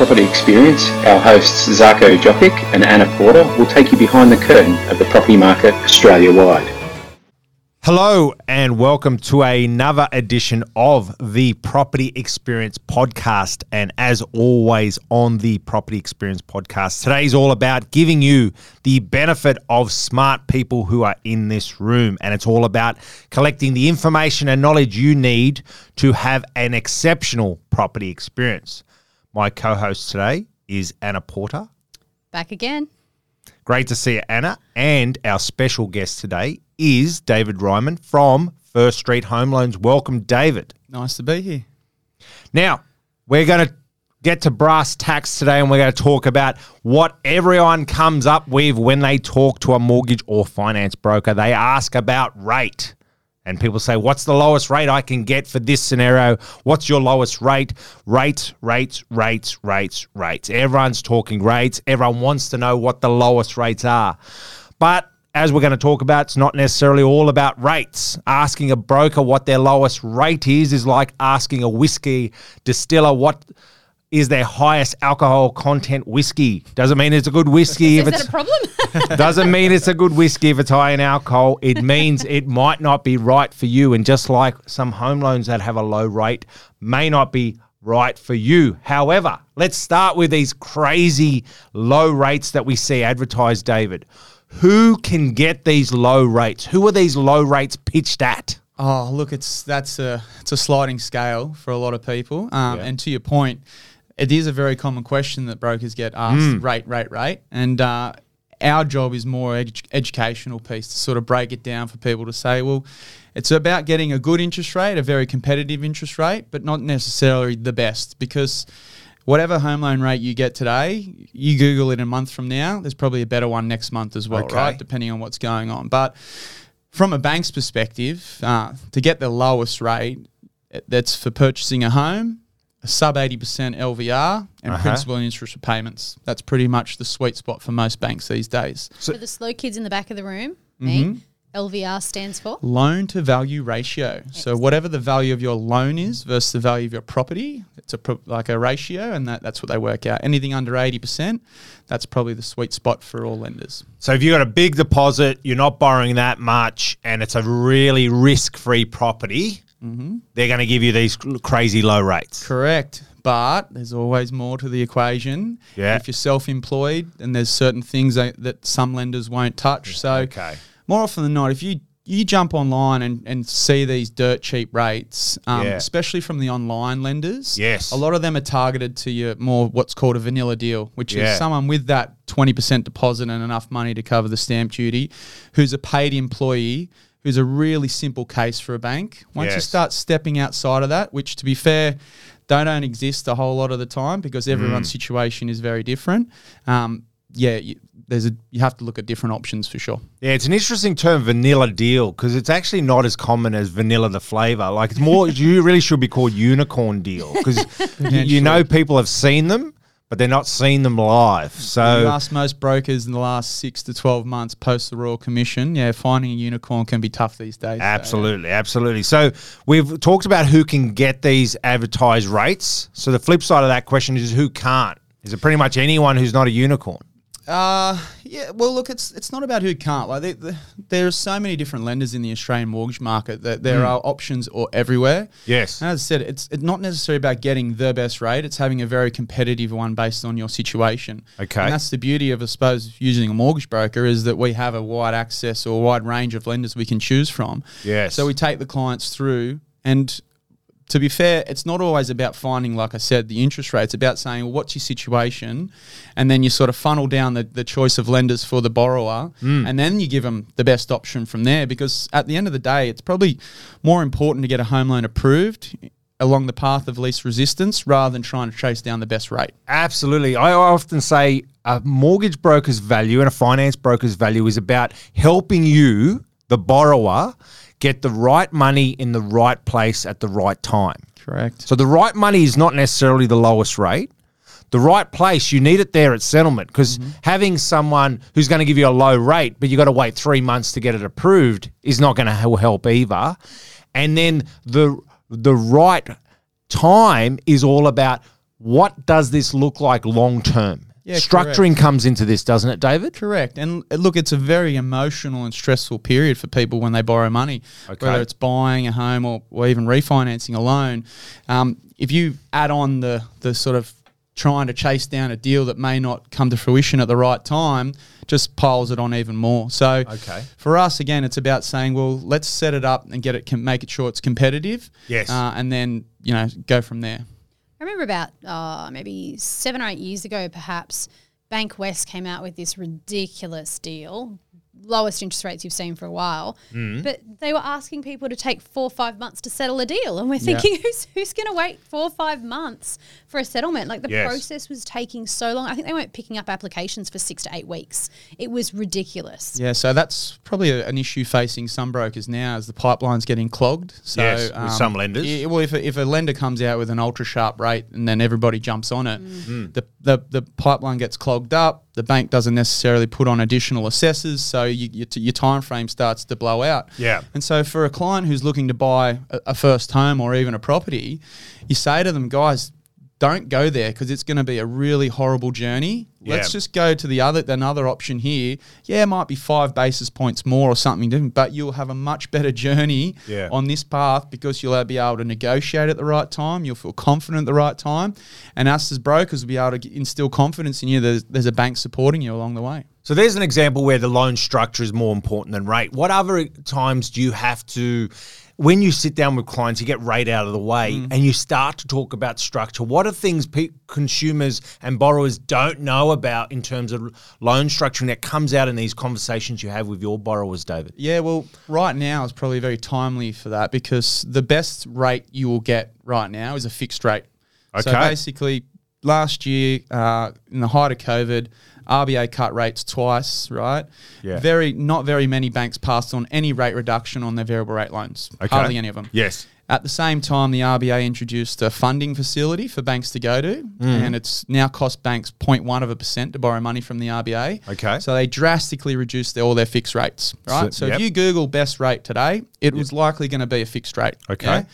Property Experience, our hosts Zarko Jokic and Anna Porter will take you behind the curtain of the property market Australia wide. Hello, and welcome to another edition of the Property Experience Podcast. And as always, on the Property Experience Podcast, today's all about giving you the benefit of smart people who are in this room. And it's all about collecting the information and knowledge you need to have an exceptional property experience. My co host today is Anna Porter. Back again. Great to see you, Anna. And our special guest today is David Ryman from First Street Home Loans. Welcome, David. Nice to be here. Now, we're going to get to brass tacks today and we're going to talk about what everyone comes up with when they talk to a mortgage or finance broker. They ask about rate. And people say, What's the lowest rate I can get for this scenario? What's your lowest rate? Rates, rates, rates, rates, rates. Everyone's talking rates. Everyone wants to know what the lowest rates are. But as we're going to talk about, it's not necessarily all about rates. Asking a broker what their lowest rate is is like asking a whiskey distiller what is their highest alcohol content whiskey. Doesn't mean it's a good whiskey Is if that it's a problem? doesn't mean it's a good whiskey if it's high in alcohol. It means it might not be right for you. And just like some home loans that have a low rate may not be right for you. However, let's start with these crazy low rates that we see advertised, David. Who can get these low rates? Who are these low rates pitched at? Oh, look, it's that's a it's a sliding scale for a lot of people. Um, Yeah. And to your point, it is a very common question that brokers get asked: rate, rate, rate. And uh, our job is more edu- educational piece to sort of break it down for people to say, well, it's about getting a good interest rate, a very competitive interest rate, but not necessarily the best because. Whatever home loan rate you get today, you Google it a month from now, there's probably a better one next month as well, Okay. right? Depending on what's going on. But from a bank's perspective, uh, to get the lowest rate, that's for purchasing a home, a sub 80% LVR, and Uh-huh. principal and interest repayments. That's pretty much the sweet spot for most banks these days. for the slow kids in the back of the room, me, LVR stands for. Loan to value ratio. So whatever the value of your loan is versus the value of your property, it's a pro- like a ratio, and that, that's what they work out. Anything under 80%, that's probably the sweet spot for all lenders. So if you've got a big deposit, you're not borrowing that much, and it's a really risk-free property, they're going to give you these crazy low rates. Correct. But there's always more to the equation. Yeah. If you're self-employed, and there's certain things that, that some lenders won't touch. So Okay. more often than not, if you you jump online and, and see these dirt cheap rates, um, Yeah. especially from the online lenders. Yes. A lot of them are targeted to your more what's called a vanilla deal, which Yeah. is someone with that 20% deposit and enough money to cover the stamp duty, who's a paid employee, who's a really simple case for a bank. Once you start stepping outside of that, which to be fair, they don't exist a whole lot of the time because everyone's Mm. situation is very different. Um, yeah, you, there's a you have to look at different options for sure. Yeah, it's an interesting term, vanilla deal, because it's actually not as common as vanilla the flavor. Like it's more, you really should be called unicorn deal, because you know people have seen them, but they're not seen them live. you So ask most brokers in the last six to twelve months post the Royal Commission, yeah, finding a unicorn can be tough these days. So, yeah. Absolutely, absolutely. So we've talked about who can get these advertised rates. So the flip side of that question is who can't. Is it pretty much anyone who's not a unicorn? Uh, yeah. Well, look, it's it's not about who can't. Like, there- there, there are so many different lenders in the Australian mortgage market that there are options or everywhere. Yes. And as I said, it's it's not necessarily about getting the best rate. It's having a very competitive one based on your situation. Okay. And that's the beauty of, I suppose, using a mortgage broker is that we have a wide access or a wide range of lenders we can choose from. Yes. So we take the clients through and to be fair, it's not always about finding, like I said, the interest rate. It's about saying, well, what's your situation? And then you sort of funnel down the, the choice of lenders for the borrower. Hmm. And then you give them the best option from there. Because at the end of the day, it's probably more important to get a home loan approved along the path of least resistance rather than trying to chase down the best rate. Absolutely. I often say a mortgage broker's value and a finance broker's value is about helping you, the borrower, get the right money in the right place at the right time. Correct. So the right money is not necessarily the lowest rate. The right place, you need it there at settlement because mm-hmm. having someone who's going to give you a low rate, but you've got to wait three months to get it approved, is not going to help either. And then the the right time is all about What does this look like long term? Yeah, Structuring comes into this, doesn't it, David? Correct. And uh, look, it's a very emotional and stressful period for people when they borrow money, Okay. whether it's buying a home or, or even refinancing a loan. Um, if you add on the, the sort of trying to chase down a deal that may not come to fruition at the right time, just piles it on even more. So Okay. for us, again, it's about saying, well, let's set it up and get it, make it sure it's competitive. Yes. Uh, and then, you know, go from there. I remember about uh, maybe seven or eight years ago, perhaps, Bankwest came out with this ridiculous deal, lowest interest rates you've seen for a while. Mm. But they were asking people to take four or five months to settle a deal, and we're Yeah. thinking, who's who's going to wait four or five months for a settlement? Like the Yes. process was taking so long. I think they weren't picking up applications for six to eight weeks. It was ridiculous. Yeah, so that's probably a, an issue facing some brokers now as the pipeline's getting clogged. So, Yes, with some lenders. i- well, if a, if a lender comes out with an ultra sharp rate and then everybody jumps on it, Mm. the, the the pipeline gets clogged up. The bank doesn't necessarily put on additional assessors, so you, your, t- your time frame starts to blow out. Yeah. And so for a client who's looking to buy a, a first home or even a property, you say to them, guys, don't go there because it's going to be a really horrible journey. Let's just go to the other another option here. Yeah, it might be five basis points more or something different, but you'll have a much better journey Yeah. on this path because you'll be able to negotiate at the right time. You'll feel confident at the right time, and us as brokers will be able to instill confidence in you. There's, there's a bank supporting you along the way. So there's an example where the loan structure is more important than rate. What other times do you have to, when you sit down with clients, you get rate out of the way Mm. and you start to talk about structure? What are things pe- consumers and borrowers don't know about in terms of loan structuring that comes out in these conversations you have with your borrowers, David? Yeah, well, right now is probably very timely for that because the best rate you will get right now is a fixed rate. Okay. So basically, last year, uh, in the height of COVID, RBA cut rates twice, right? Yeah. Very, not very many banks passed on any rate reduction on their variable rate loans. Okay. Hardly any of them. Yes. At the same time, the RBA introduced a funding facility for banks to go to, Mm. and it's now cost banks 0.1 of a percent to borrow money from the RBA. Okay. So they drastically reduced their, all their fixed rates, right? So- So, yep. if you Google best rate today, it was likely going to be a fixed rate. Okay.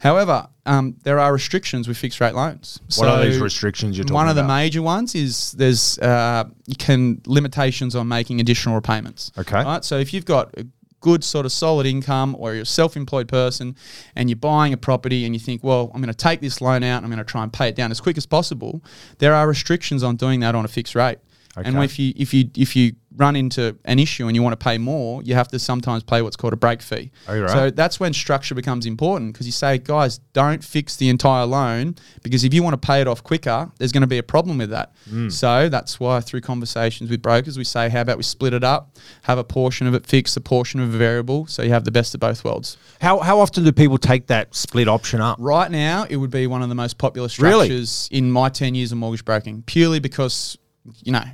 However, um, there are restrictions with fixed rate loans. What are these restrictions you're talking about? One of the major ones is there's uh, you can limitations on making additional repayments. Okay. Right. So if you've got a good sort of solid income, or you're a self-employed person, and you're buying a property, and you think, well, I'm going to take this loan out, and I'm going to try and pay it down as quick as possible. There are restrictions on doing that on a fixed rate. Okay. And if you if you if you run into an issue and you want to pay more, you have to sometimes pay what's called a break fee. Oh, you're So that's when structure becomes important because you say, guys, don't fix the entire loan because if you want to pay it off quicker, there's going to be a problem with that. Mm. So that's why through conversations with brokers, we say, how about we split it up, have a portion of it fixed, a portion of it variable, so you have the best of both worlds. How, how often do people take that split option up? Right now, it would be one of the most popular Really? structures in my 10 years of mortgage broking, purely because, you know,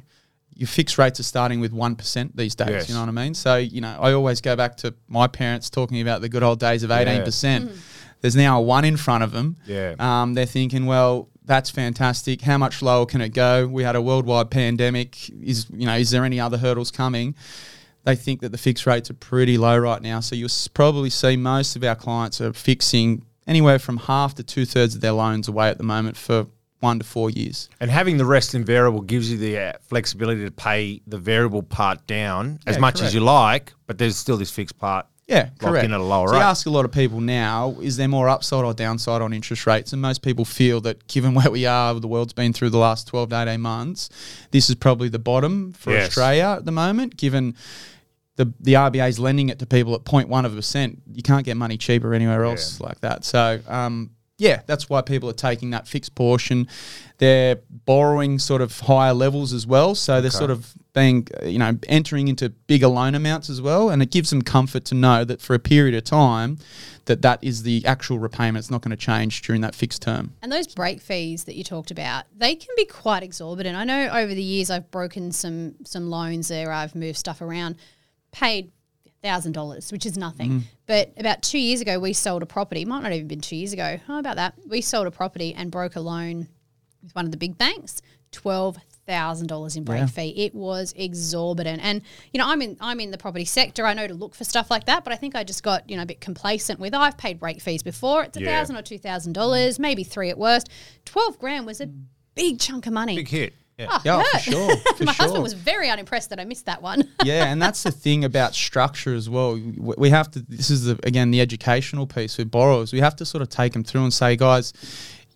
your fixed rates are starting with 1% these days. Yes. You know what I mean? So, you know, I always go back to my parents talking about the good old days of 18%. There's now a one in front of them. Yeah. Um, they're thinking, well, that's fantastic. How much lower can it go? We had a worldwide pandemic. Is you know, is there any other hurdles coming? They think that the fixed rates are pretty low right now. So you'll probably see most of our clients are fixing anywhere from half to two thirds of their loans away at the moment for one to four years. And having the rest in variable gives you the uh, flexibility to pay the variable part down as Yeah, much as you like, but there's still this fixed part. Yeah, correct. in at a lower so rate. you ask a lot of people now, is there more upside or downside on interest rates? And most people feel that given where we are, the world's been through the last 12 to 18 months, this is probably the bottom for Yes. Australia at the moment, given the, the RBA is lending it to people at 0.1 of a percent. You can't get money cheaper anywhere else like that. So, um, yeah, that's why people are taking that fixed portion. They're borrowing sort of higher levels as well. So they're sort of being, uh, you know, entering into bigger loan amounts as well. And it gives them comfort to know that for a period of time, that that is the actual repayment. It's not going to change during that fixed term. And those break fees that you talked about, they can be quite exorbitant. I know over the years I've broken some some loans there. I've moved stuff around, paid thousand dollars, which is nothing. Mm. But about two years ago, we sold a property. Might not even been two years ago. How about that? We sold a property and broke a loan with one of the big banks, twelve thousand dollars in break Yeah. fee. It was exorbitant, and you know I'm in I'm in the property sector. I know to look for stuff like that, but I think I just got you know a bit complacent with. "Oh, I've paid break fees before. It's a Yeah. thousand or two thousand dollars, maybe three at worst. Twelve grand was a mm. big chunk of money. Big hit. Yeah. Oh, Yeah, for sure, for My sure. husband was very unimpressed that I missed that one. yeah, and that's the thing about structure as well. We we have to. This is the, again the educational piece with borrowers. We have to sort of take them through and say, guys,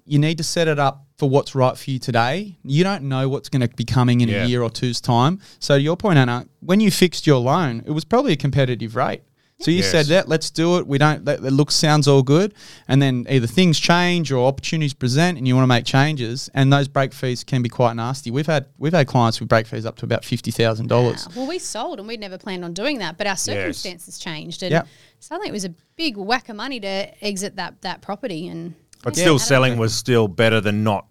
you need to set it up for what's right for you today. You don't know what's going to be coming in Yeah. a year or two's time. So to your point, Anna, when you fixed your loan, it was probably a competitive rate. So you Yes. said that let's do it. We don't. That, that looks sounds all good, and then either things change or opportunities present, and you want to make changes, and those break fees can be quite nasty. We've had we've had clients with break fees up to about fifty thousand dollars. Well, we sold and we'd never planned on doing that, but our circumstances changed, and Yep. suddenly it was a big whack of money to exit that that property. And But Yeah, still, selling know. was still better than not.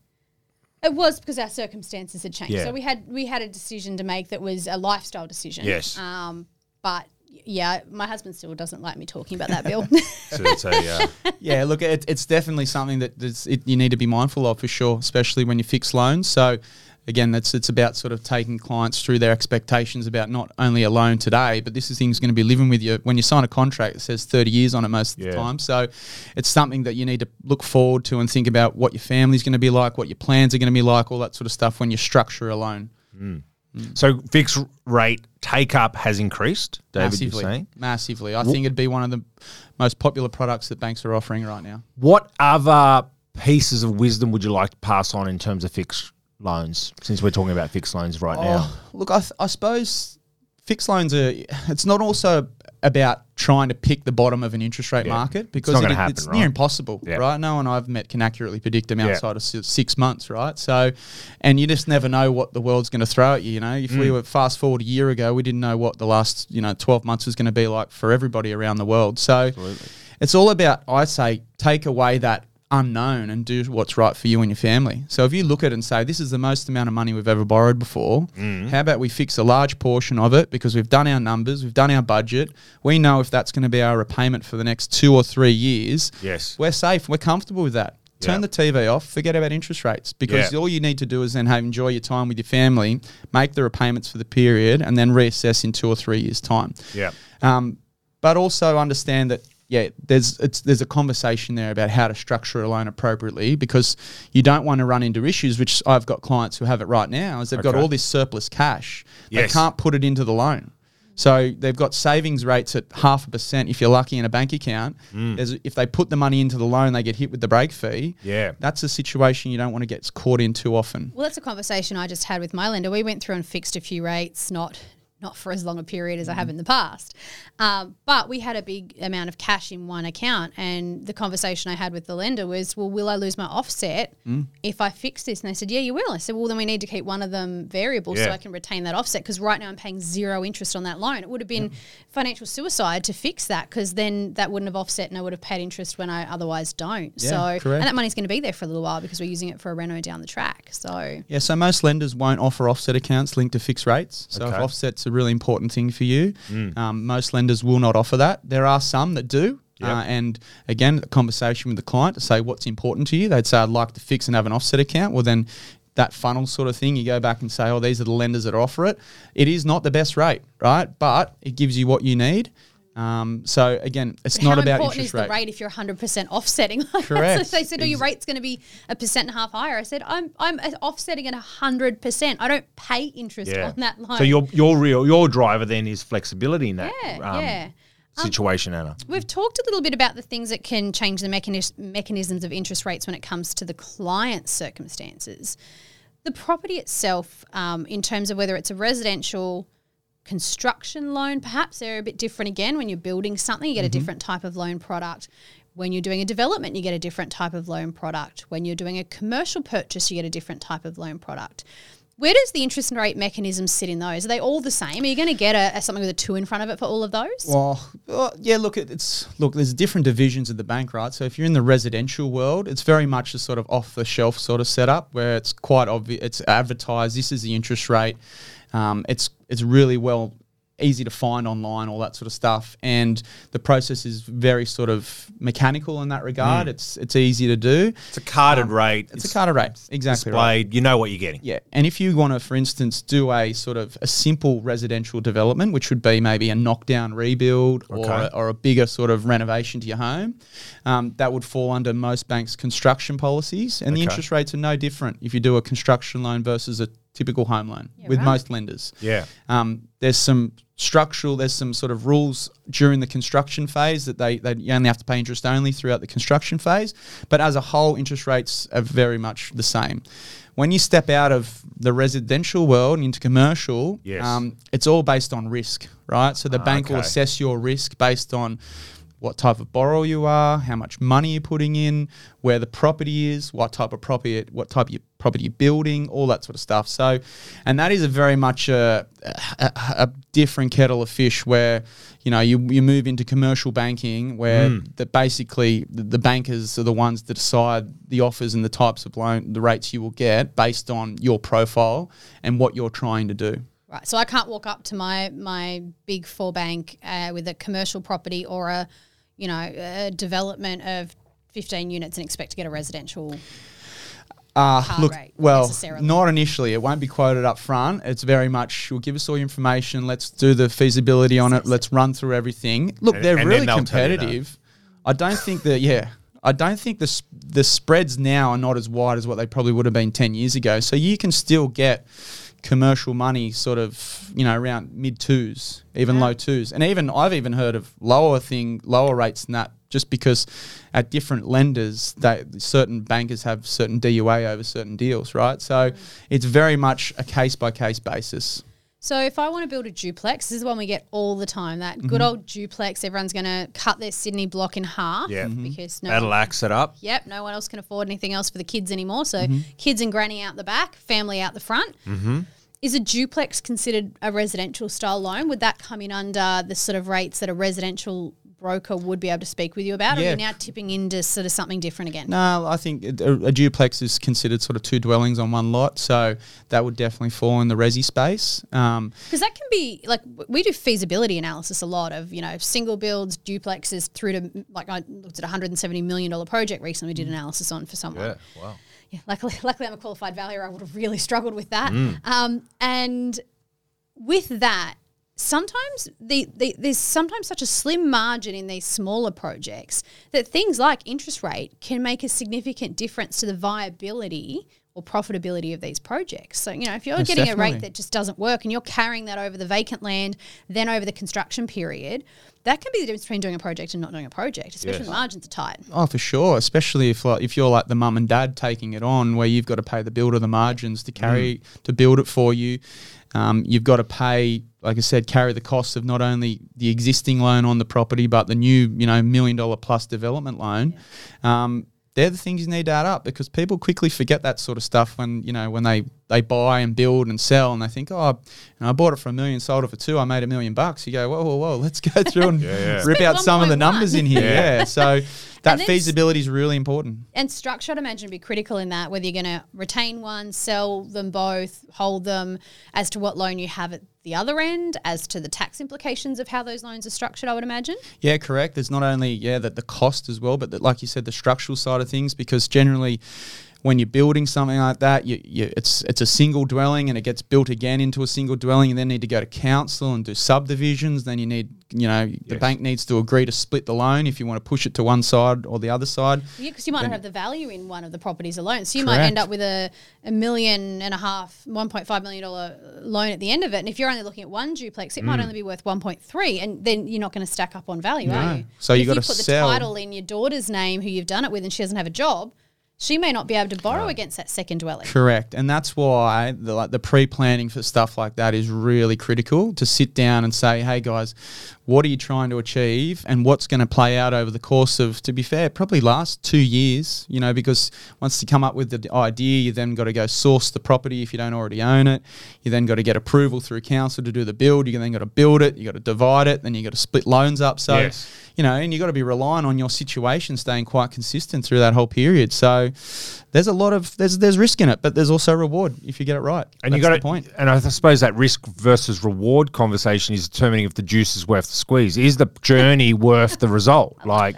It was because our circumstances had changed. Yeah. So we had we had a decision to make that was a lifestyle decision. Yes. Um, but yeah, my husband still doesn't like me talking about that bill. So it's a, uh, yeah, look, it, it's definitely something that it, you need to be mindful of for sure, especially when you fix loans. So, again, that's it's about sort of taking clients through their expectations about not only a loan today, but this is things going to be living with you when you sign a contract that says 30 years on it most of the time. So, it's something that you need to look forward to and think about what your family's going to be like, what your plans are going to be like, all that sort of stuff when you structure a loan. So fixed rate take up has increased. David, massively, you're saying. massively. I think it'd be one of the most popular products that banks are offering right now. What other pieces of wisdom would you like to pass on in terms of fixed loans? Since we're talking about fixed loans right oh, now. Oh, look, I, th- I suppose fixed loans are. It's not also about trying to pick the bottom of an interest rate Yeah. market because not it- happen, it's right? near impossible, Yeah. right? No one I've met can accurately predict them Yeah. outside of six months, right? So, and you just never know what the world's going to throw at you. You know, if Mm. we were fast forward a year ago, we didn't know what the last you know twelve months was going to be like for everybody around the world. So, it's all about I say take away that unknown and do what's right for you and your family. So if you look at it and say this is the most amount of money we've ever borrowed before, Mm. how about we fix a large portion of it because we've done our numbers, we've done our budget, we know if that's going to be our repayment for the next 2 or 3 years. Yes. We're safe, we're comfortable with that. Turn the TV off, forget about interest rates because all you need to do is then have enjoy your time with your family, make the repayments for the period and then reassess in 2 or 3 years time. Yeah. Um, but also understand that yeah, there's it's there's a conversation there about how to structure a loan appropriately because you don't want to run into issues. Which I've got clients who have it right now, is they've got all this surplus cash, Yes. they can't put it into the loan. So they've got savings rates at half a percent if you're lucky in a bank account. Mm. There's, if they put the money into the loan, they get hit with the break fee. Yeah. That's a situation you don't want to get caught in too often. well, that's a conversation I just had with my lender. We went through and fixed a few rates, not not for as long a period as I Mm-hmm. have in the past. Um, but we had a big amount of cash in one account, and the conversation I had with the lender was, "Well, will I lose my offset Mm. if I fix this?" And they said, "Yeah, you will." I said, "Well, then we need to keep one of them variable so I can retain that offset because right now I'm paying zero interest on that loan. It would have been financial suicide to fix that because then that wouldn't have offset and I would have paid interest when I otherwise don't. Yeah, so correct. and that money's going to be there for a little while because we're using it for a reno down the track. So Yeah, so most lenders won't offer offset accounts linked to fixed rates. So if offset's a really important thing for you, um, most lenders will not offer that. There are some that do. Yep. Uh, and again, a conversation with the client to say what's important to you. They'd say, I'd like to fix and have an offset account. Well, then that funnel sort of thing, you go back and say, oh, these are the lenders that offer it. It is not the best rate, right? But it gives you what you need. Um, so again, it's not how about important interest is rate. the rate if you're 100% offsetting? Correct. So they said, "Oh, your rate's going to be a percent and a half higher." I said, "I'm I'm offsetting at 100%. I don't pay interest Yeah. on that loan." So your your real your driver then is flexibility in that yeah, um, yeah. situation, Anna. We've talked a little bit about the things that can change the mechanis- mechanisms of interest rates when it comes to the client's circumstances. The property itself, um, in terms of whether it's a residential construction loan, perhaps they're a bit different again. When you're building something, you get a mm-hmm. different type of loan product. When you're doing a development, you get a different type of loan product. When you're doing a commercial purchase, you get a different type of loan product. Where does the interest rate mechanism sit in those? Are they all the same? Are you going to get a, a something with a two in front of it for all of those? Well, well, yeah. Look, it- it's look. There's different divisions of the bank, right? So if you're in the residential world, it's very much a sort of off the shelf sort of setup where it's quite obvious. It's advertised. This is the interest rate. Um, it's it's really well easy to find online, all that sort of stuff. And the process is very sort of mechanical in that regard. It's it's easy to do. It's a carded rate. It's, a carded rate, exactly right. You know what you're getting. Yeah, and if you want to, for instance, do a sort of a simple residential development, which would be maybe a knockdown rebuild or, Okay. a, or a bigger sort of renovation to your home, um, that would fall under most banks' construction policies, and the interest rates are no different if you do a construction loan versus a typical home loan Yeah, with right. most lenders. Yeah. Um, there's some structural, there's some sort of rules during the construction phase that they, they you only have to pay interest only throughout the construction phase. But as a whole, interest rates are very much the same. When you step out of the residential world and into commercial, Yes. um, it's all based on risk, right? So the bank will assess your risk based on what type of borrower you are, how much money you're putting in, where the property is, what type of property, what type of property you're building, all that sort of stuff. So, and that is a very much a, a, a different kettle of fish where you know you, you move into commercial banking where the basically the, the bankers are the ones that decide the offers and the types of loan the rates you will get based on your profile and what you're trying to do. Right. So I can't walk up to my my big four bank uh, with a commercial property or a, you know, a development of 15 units and expect to get a residential. Uh, Card look, rate, well, not initially. It won't be quoted up front. It's very much, you'll give us all your information. Let's do the feasibility on it. Let's run through everything. Look, And- they're and really they'll tell you no. competitive. I don't think that, yeah, I don't think the, s- the spreads now are not as wide as what they probably would have been 10 years ago. So you can still get commercial money sort of, you know, around mid twos, even low twos. And even, I've even heard of lower thing, lower rates than that just because at different lenders, they, certain bankers have certain DUA over certain deals, right? So it's very much a case by case basis. So if I want to build a duplex, this is one we get all the time. That Mm-hmm. good old duplex. Everyone's going to cut their Sydney block in half. Yeah. Mm-hmm. Mhm. Because no That'll one, axe it up. Yep, no one else can afford anything else for the kids anymore. So Mm-hmm. kids and granny out the back, family out the front. Mm-hmm. Is a duplex considered a residential style loan? Would that come in under the sort of rates that a residential broker would be able to speak with you about? Or are Yeah. you now tipping into sort of something different again? No, I think a, a duplex is considered sort of two dwellings on one lot. So that would definitely fall in the resi space. Um, Because that can be like we do feasibility analysis a lot of you know single builds, duplexes through to mm, like I looked at a hundred and seventy million dollar project recently. We did analysis on for someone. Wow. Yeah, luckily, luckily I'm a qualified valuer. I would have really struggled with that. Um, and with that, sometimes the, the, there's sometimes such a slim margin in these smaller projects that things like interest rate can make a significant difference to the viability or profitability of these projects. So, you know, if you're Most getting a rate that just doesn't work and you're carrying that over the vacant land, then over the construction period, that can be the difference between doing a project and not doing a project, especially Yes. when margins are tight. Oh, for sure. Especially if like if you're like the mum and dad taking it on, where you've got to pay the builder the margins to carry to build it for you. Um, you've got to pay, like I said, carry the costs of not only the existing loan on the property, but the new, you know, million dollar plus development loan. Um, they're the things you need to add up because people quickly forget that sort of stuff when you know when they they buy and build and sell and they think oh you know, I bought it for a million sold it for two I made a million bucks you go whoa whoa whoa let's go through and yeah. rip out some of the numbers in here Yeah. yeah, so that feasibility is really important And structure, I'd imagine, would be critical in that, whether you're going to retain one, sell them both, hold them, as to what loan you have at the other end, as to the tax implications of how those loans are structured, I would imagine. Yeah, correct. There's not only yeah that the cost as well, but that, like you said, the structural side of things. Because generally, when you're building something like that, you, you, it's it's a single dwelling and it gets built again into a single dwelling. You then need to go to council and do subdivisions. Then you need you know the Yes. bank needs to agree to split the loan if you want to push it to one side or the other side. Yeah, because you might not have the value in one of the properties alone. So you might end up with a, a million and a half, $1.5 million loan at the end of it. And if you're only looking at one duplex, it might mm. only be worth 1.3 and then you're not going to stack up on value, are you? So you if gotta you put sell. the title in your daughter's name who you've done it with and she doesn't have a job, she may not be able to borrow against that second dwelling. Correct, and that's why the like the pre-planning for stuff like that is really critical. To sit down and say, "Hey guys, what are you trying to achieve, and what's going to play out over the course of?" To be fair, probably last two years. You know, because once you come up with the idea, you then got to go source the property if you don't already own it. You then got to get approval through council to do the build. You then got to build it. You got to divide it. Then you got to split loans up. So, Yes. You know, and you've got to be relying on your situation staying quite consistent through that whole period. So there's a lot of there's there's risk in it, but there's also reward if you get it right. And That's you got the point. and I suppose that risk versus reward conversation is determining if the juice is worth the squeeze. Is the journey worth the result? Like,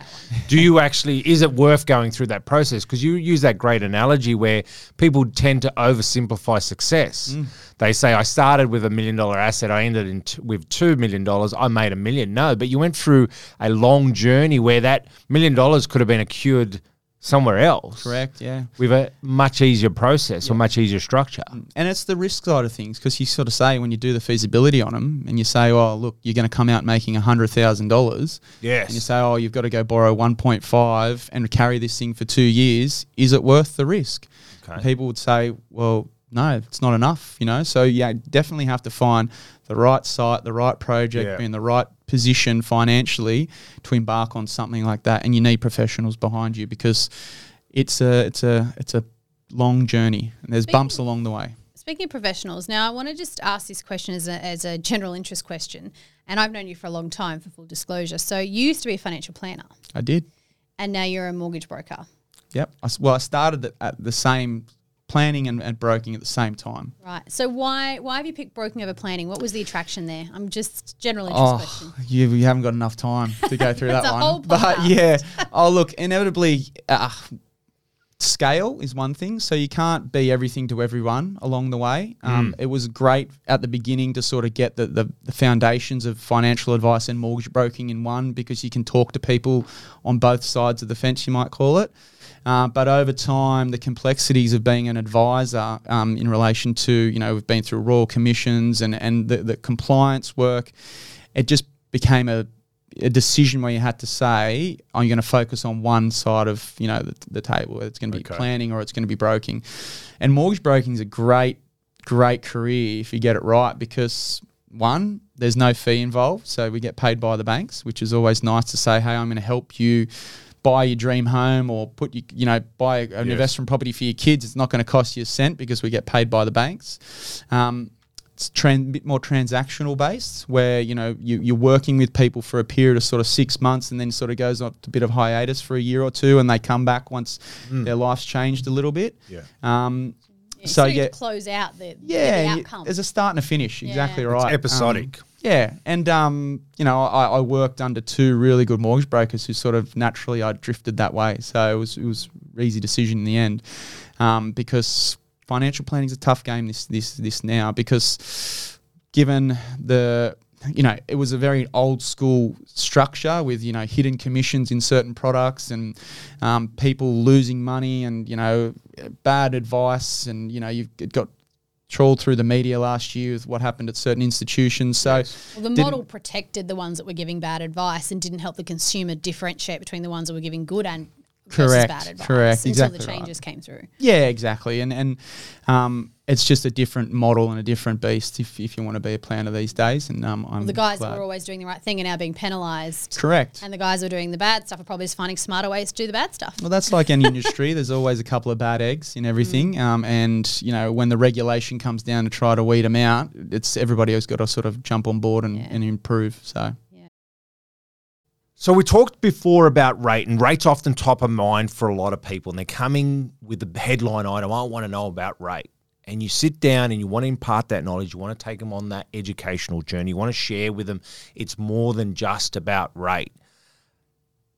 do you actually? Is it worth going through that process? Because you use that great analogy where people tend to oversimplify success. Mm. They say, "I started with a million dollar asset. I ended in t- with two million dollars. I made a million. No, but you went through a long journey where that million dollars could have been accrued somewhere else. Correct. Yeah. With a much easier process or much easier structure. And it's the risk side of things because you sort of say when you do the feasibility on them and you say, oh, look, you're going to come out making $100,000. Yes. And you say, oh, you've got to go borrow 1.5 and carry this thing for two years. Is it worth the risk? Okay. People would say, well, no, it's not enough, you know? So, yeah, definitely have to find the right site, the right project, Yeah. be in the right position financially to embark on something like that. And you need professionals behind you because it's a, it's a, it's a long journey and there's bumps along the way. Speaking of professionals, now I want to just ask this question as a, as a general interest question. And I've known you for a long time, for full disclosure. So you used to be a financial planner, I did. and now you're a mortgage broker. Yep. I s well, I started at- at the same planning and, and broking at the same time. Right. So why why have you picked broking over planning? What was the attraction there? I'm just general interest question. Oh, you, you haven't got enough time to go through that one. but yeah, oh look, inevitably, uh, scale is one thing. So you can't be everything to everyone along the way. Um, It was great at the beginning to sort of get the, the, the foundations of financial advice and mortgage broking in one because you can talk to people on both sides of the fence, you might call it. Uh, but over time, the complexities of being an advisor um, in relation to, you know, we've been through royal commissions and, and the, the compliance work, it just became a, a decision where you had to say, are you going to focus on one side of, you know, the, the table, whether it's going to be Okay. planning or it's going to be broking. And mortgage broking is a great, great career if you get it right because one, there's no fee involved. So we get paid by the banks, which is always nice to say, hey, I'm going to help you buy your dream home or put you, you know, buy an Yes. investment property for your kids. It's not going to cost you a cent because we get paid by the banks. Um, tran- bit more transactional based, where you know you, you're working with people for a period of sort of six months, and then sort of goes on to a bit of hiatus for a year or two, and they come back once their life's changed a little bit. Yeah. Um, Yeah, so you yeah, get close out the, yeah, the outcome. there's a start and a finish. Exactly Yeah. right. It's episodic. Um, yeah, and um, you know, I, I worked under two really good mortgage brokers who sort of naturally I drifted that way. So it was it was easy decision in the end, um, because financial planning is a tough game. This this this now because given the you know it was a very old school structure with you know hidden commissions in certain products and um, people losing money and you know bad advice and you know you've got trawled through the media last year with what happened at certain institutions. So well, the model protected the ones that were giving bad advice and didn't help the consumer differentiate between the ones that were giving good and Correct, bad advice correct, until exactly the right. changes came through. Yeah, exactly. And and um, it's just a different model and a different beast if, if you want to be a planner these days. And um, I'm The guys glad. that were always doing the right thing are now being penalised. correct. And the guys who are doing the bad stuff are probably just finding smarter ways to do the bad stuff. Well, that's like any industry. There's always a couple of bad eggs in everything, Mm. um, and you know when the regulation comes down to try to weed them out, it's everybody has got to sort of jump on board and, Yeah. and improve. So So we talked before about rate, and rate's often top of mind for a lot of people, and they're coming with the headline item. I want to know about rate, and you sit down and you want to impart that knowledge. You want to take them on that educational journey. You want to share with them. It's more than just about rate.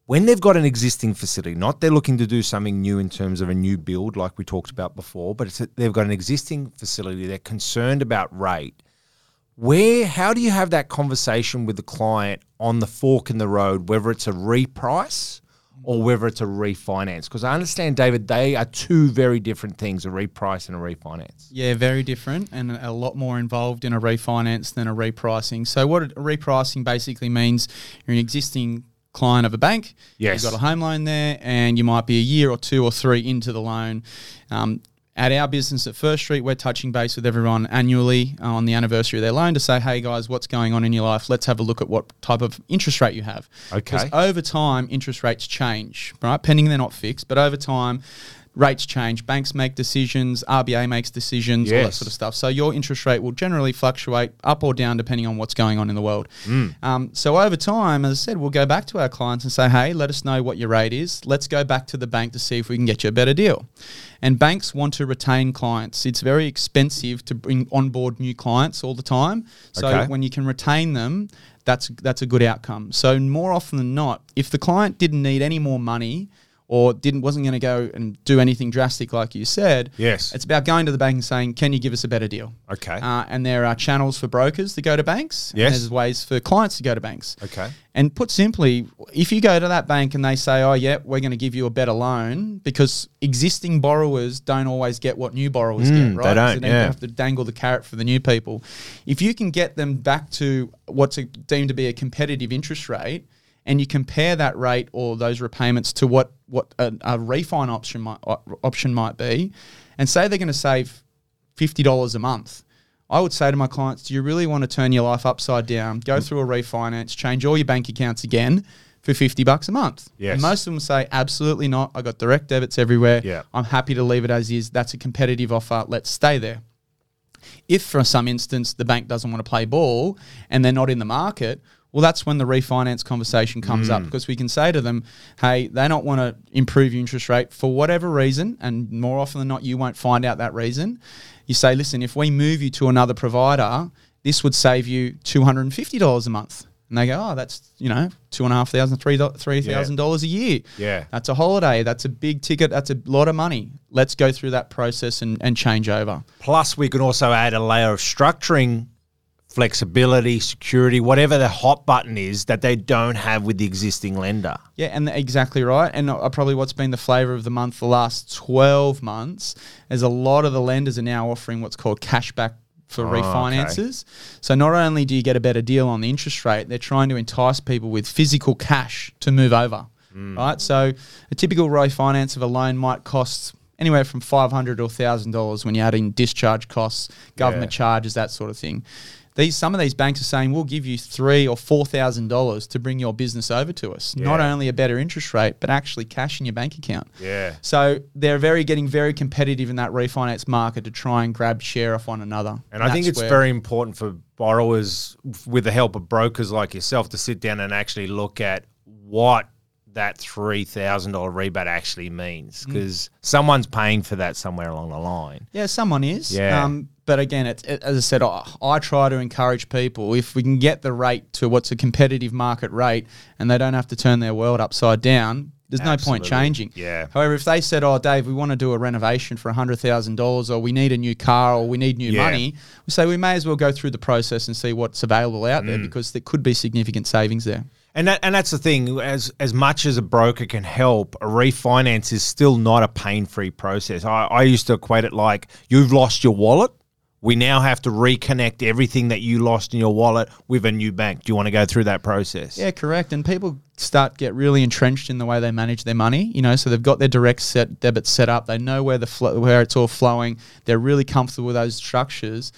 When they've got an existing facility, not they're looking to do something new in terms of a new build, like we talked about before, but they've got an existing facility. They're concerned about rate where how do you have that conversation with the client on the fork in the road whether it's a reprice or whether it's a refinance because i understand david they are two very different things a reprice and a refinance yeah, very different and a lot more involved in a refinance than a repricing. So what a repricing basically means, you're an existing client of a bank. Yes. You've got a home loan there, and you might be a year or two or three into the loan. Um, at our business at First Street, we're touching base with everyone annually uh, on the anniversary of their loan to say, hey guys, what's going on in your life? Let's have a look at what type of interest rate you have. Okay. Because over time, interest rates change, right? Pending they're not fixed, but over time, rates change. Banks make decisions, RBA makes decisions, all that sort of stuff. So your interest rate will generally fluctuate up or down depending on what's going on in the world. Um, so over time, as I said, we'll go back to our clients and say, hey, let us know what your rate is. Let's go back to the bank to see if we can get you a better deal. And banks want to retain clients. It's very expensive to bring on board new clients all the time. So Okay. when you can retain them, that's that's a good outcome. So more often than not, if the client didn't need any more money or didn't wasn't going to go and do anything drastic like you said, Yes. it's about going to the bank and saying, "Can you give us a better deal?" Okay. Uh, and there are channels for brokers to go to banks. and Yes. there's ways for clients to go to banks. Okay. And put simply, if you go to that bank and they say, "Oh, yeah, we're going to give you a better loan," because existing borrowers don't always get what new borrowers Mm, get, they right? don't, So they yeah. have to dangle the carrot for the new people. If you can get them back to what's a, deemed to be a competitive interest rate, and you compare that rate or those repayments to what what a, a refine option might option might be, and say they're going to save fifty dollars a month. I would say to my clients, do you really want to turn your life upside down, go Mm. through a refinance, change all your bank accounts again for 50 bucks a month? Yes. And most of them say, absolutely not. I got direct debits everywhere. Yeah. I'm happy to leave it as is. That's a competitive offer. Let's stay there. If for some instance the bank doesn't want to play ball and they're not in the market, well, that's when the refinance conversation comes Mm. up because we can say to them, hey, they don't want to improve your interest rate for whatever reason, and more often than not, you won't find out that reason. You say, listen, if we move you to another provider, this would save you $250 a month. And they go, oh, that's, you know, two and a half thousand, three three thousand dollars a year. Yeah. That's a holiday. That's a big ticket. That's a lot of money. Let's go through that process and, and change over. Plus, we can also add a layer of structuring, flexibility, security, whatever the hot button is that they don't have with the existing lender. Yeah, and exactly right. And uh, probably what's been the flavour of the month the last 12 months is a lot of the lenders are now offering what's called cashback for Oh, okay. refinances. So not only do you get a better deal on the interest rate, they're trying to entice people with physical cash to move over. Hmm. Right? So a typical refinance of a loan might cost anywhere from 500 or $1,000 when you add in discharge costs, government Yeah. charges, that sort of thing. These some of these banks are saying we'll give you three or four thousand dollars to bring your business over to us. Not only a better interest rate, but actually cash in your bank account. Yeah. So they're very getting very competitive in that refinance market to try and grab share off one another. And I think it's very important for borrowers, with the help of brokers like yourself, to sit down and actually look at what that three thousand dollar rebate actually means, Mm. because someone's paying for that somewhere along the line. Yeah, someone is. Yeah. Um, but again, it's, it, as I said, I, I try to encourage people if we can get the rate to what's a competitive market rate and they don't have to turn their world upside down, there's no point changing. Yeah. However, if they said, oh, Dave, we want to do a renovation for $100,000 or we need a new car or we need new Yeah. money, we say we may as well go through the process and see what's available out Mm. there because there could be significant savings there. And that, and that's the thing. As as much as a broker can help, a refinance is still not a pain free process. I, I used to equate it like you've lost your wallet. We now have to reconnect everything that you lost in your wallet with a new bank. Do you want to go through that process? Yeah, correct. And people start get really entrenched in the way they manage their money. You know, so they've got their direct set debit set up. They know where the flo- where it's all flowing. They're really comfortable with those structures.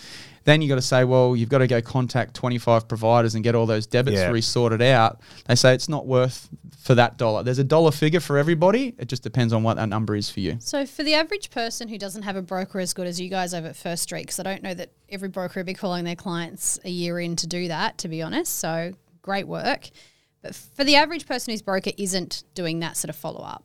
Then you got to say, well, you've got to go contact 25 providers and get all those debits Yeah. resorted out. They say it's not worth for that dollar. There's a dollar figure for everybody. It just depends on what that number is for you. So for the average person who doesn't have a broker as good as you guys over at First Street, because I don't know that every broker would be calling their clients a year in to do that, to be honest. So great work. But for the average person whose broker isn't doing that sort of follow up,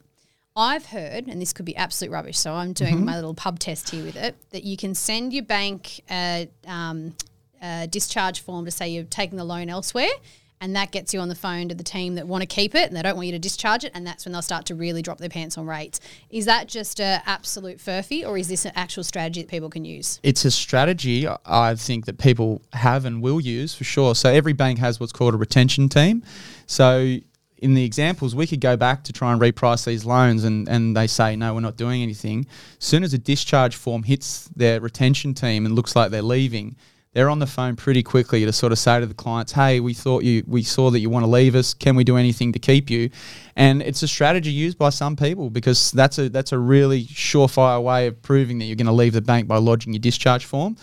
I've heard, and this could be absolute rubbish, so I'm doing my little pub test here with it, that you can send your bank a, um, a discharge form to say you're taking the loan elsewhere, and that gets you on the phone to the team that want to keep it and they don't want you to discharge it, and that's when they'll start to really drop their pants on rates. Is that just a absolute furphy, or is this an actual strategy that people can use? it's a strategy I think that people have and will use for sure. So every bank has what's called a retention team. So in the examples, we could go back to try and reprice these loans and, and they say, no, we're not doing anything. As soon as a discharge form hits their retention team and looks like they're leaving, they're on the phone pretty quickly to sort of say to the clients, "Hey, we thought you, we saw that you want to leave us. Can we do anything to keep you?" And it's a strategy used by some people because that's a that's a really surefire way of proving that you're going to leave the bank by lodging your discharge form.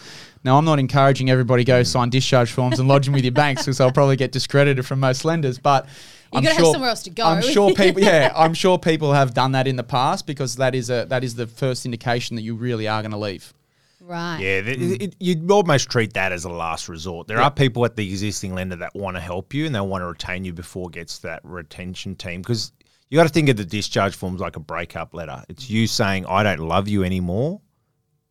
Now, I'm not encouraging everybody go sign discharge forms and lodge them with your banks because they'll probably get discredited from most lenders. But You gotta have somewhere else to go. I'm sure people, yeah, I'm sure people have done that in the past because that is a that is the first indication that you really are going to leave. Right. Yeah, th- it, it, you'd almost treat that as a last resort. There are people at the existing lender that want to help you and they want to retain you before it gets to that retention team because you got to think of the discharge forms like a breakup letter. It's you saying, I don't love you anymore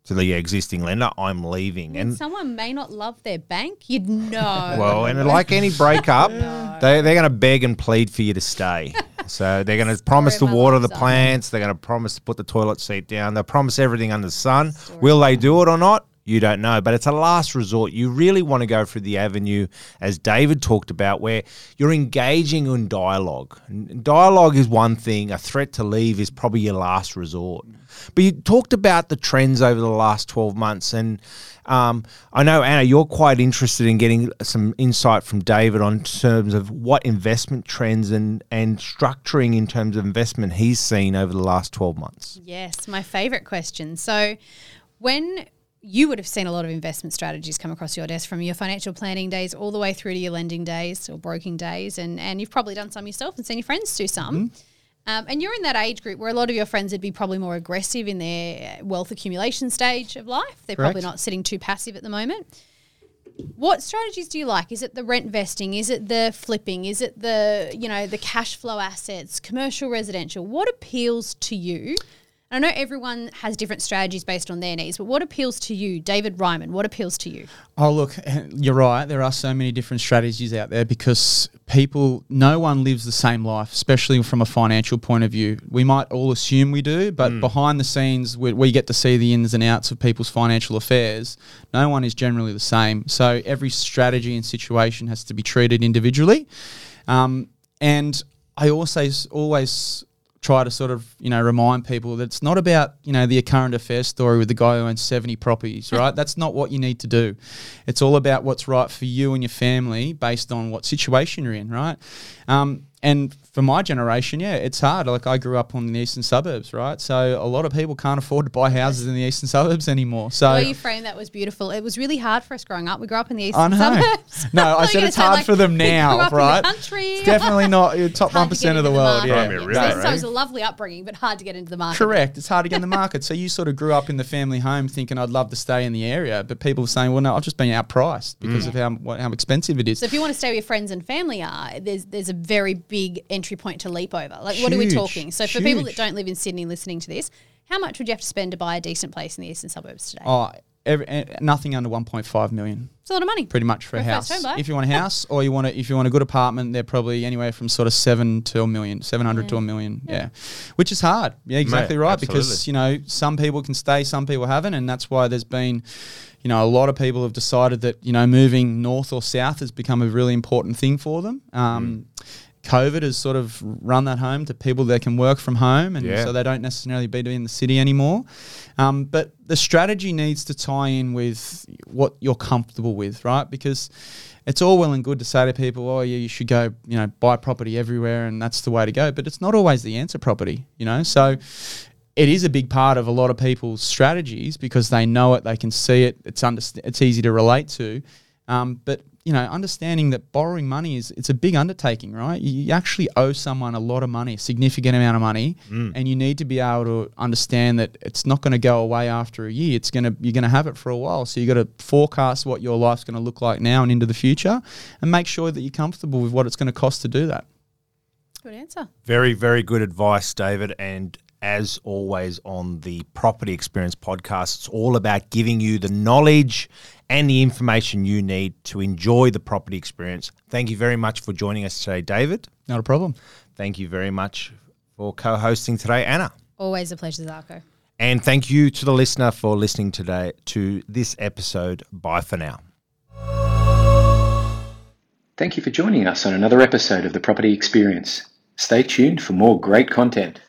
to the existing lender, I'm leaving. And And someone may not love their bank. You'd know. well, and like any breakup, they, they're going to beg and plead for you to stay. So they're going to promise to Story water the plants. They're going to promise to put the toilet seat down. They'll promise everything under the sun. Will they do it or not? You don't know, but it's a last resort. You really want to go through the avenue, as David talked about, where you're engaging in dialogue. Dialogue is one thing, a threat to leave is probably your last resort. But you talked about the trends over the last 12 months, and um, I know, Anna, you're quite interested in getting some insight from David on terms of what investment trends and, and structuring in terms of investment he's seen over the last 12 months. Yes, my favorite question. So, when you would have seen a lot of investment strategies come across your desk from your financial planning days all the way through to your lending days or broking days, and, and you've probably done some yourself and seen your friends do some. Um, and you're in that age group where a lot of your friends would be probably more aggressive in their wealth accumulation stage of life. They're probably not sitting too passive at the moment. What strategies do you like? Is it the rent vesting? Is it the flipping? Is it the you know the cash flow assets, commercial, residential? What appeals to you? I know everyone has different strategies based on their needs, but what appeals to you, David Ryman? What appeals to you? Oh, look, you're right. There are so many different strategies out there because people, no one lives the same life, especially from a financial point of view. We might all assume we do, but behind the scenes, we, we get to see the ins and outs of people's financial affairs. No one is generally the same. So every strategy and situation has to be treated individually. Um, and I also always try to sort of you know remind people that it's not about you know the current affairs story with the guy who owns 70 properties right? That's not what you need to do. It's all about what's right for you and your family based on what situation you're in right? Um, and for my generation yeah it's hard like i grew up on the eastern suburbs right so a lot of people can't afford to buy houses in the eastern suburbs anymore so The way you framed that was beautiful. It was really hard for us growing up. We grew up in the I eastern know. suburbs. No, I you said it's gonna say, hard like, for them we grew now, up in the right? country. It's definitely not your top one to of the the world. market. Yeah, Might be So, really, so it was a lovely upbringing, but hard to get into the market. Correct. It's hard to get in the market. So you sort of grew up in the family home thinking I'd love to stay in the area, but people were saying, well, no, I've just been outpriced because mm. of how what, how expensive it is. So if you want to stay where your friends and family are, there's there's a very big entry point to leap over. Like what are we talking? So for people that don't live in Sydney listening to this, how much would you have to spend to buy a decent place in the eastern suburbs today? oh, every, eh, nothing under 1.5 million, It's a lot of money. pretty much for a For a house. first home buyer. If you want a house, or you want a, if you want a good apartment, they're probably anywhere from sort of seven to a million, seven hundred to a million. Yeah. which is hard. Yeah, exactly right. Because you know some people can stay, some people haven't, and that's why there's been. You know, a lot of people have decided that you know moving north or south has become a really important thing for them. Um, COVID has sort of run that home to people that can work from home, and Yeah. so they don't necessarily be in the city anymore. Um, but the strategy needs to tie in with what you're comfortable with, right? Because it's all well and good to say to people, "Oh, yeah, you should go, you know, buy property everywhere, and that's the way to go." But it's not always the answer. Property, you know, so it is a big part of a lot of people's strategies because they know it, they can see it, it's underst- it's easy to relate to. Um, but you know, understanding that borrowing money is it's a big undertaking, right? You, you actually owe someone a lot of money, a significant amount of money, mm. and you need to be able to understand that it's not going to go away after a year. It's gonna you're gonna have it for a while, so you got to forecast what your life's going to look like now and into the future, and make sure that you're comfortable with what it's going to cost to do that. Good answer. Very, very good advice, David. And as always on the Property Experience podcast, it's all about giving you the knowledge and the information you need to enjoy the property experience. Thank you very much for joining us today, David. Not a problem. Thank you very much for co hosting today, Anna. Always a pleasure, Zarko. And thank you to the listener for listening today to this episode. Bye for now. Thank you for joining us on another episode of the Property Experience. Stay tuned for more great content.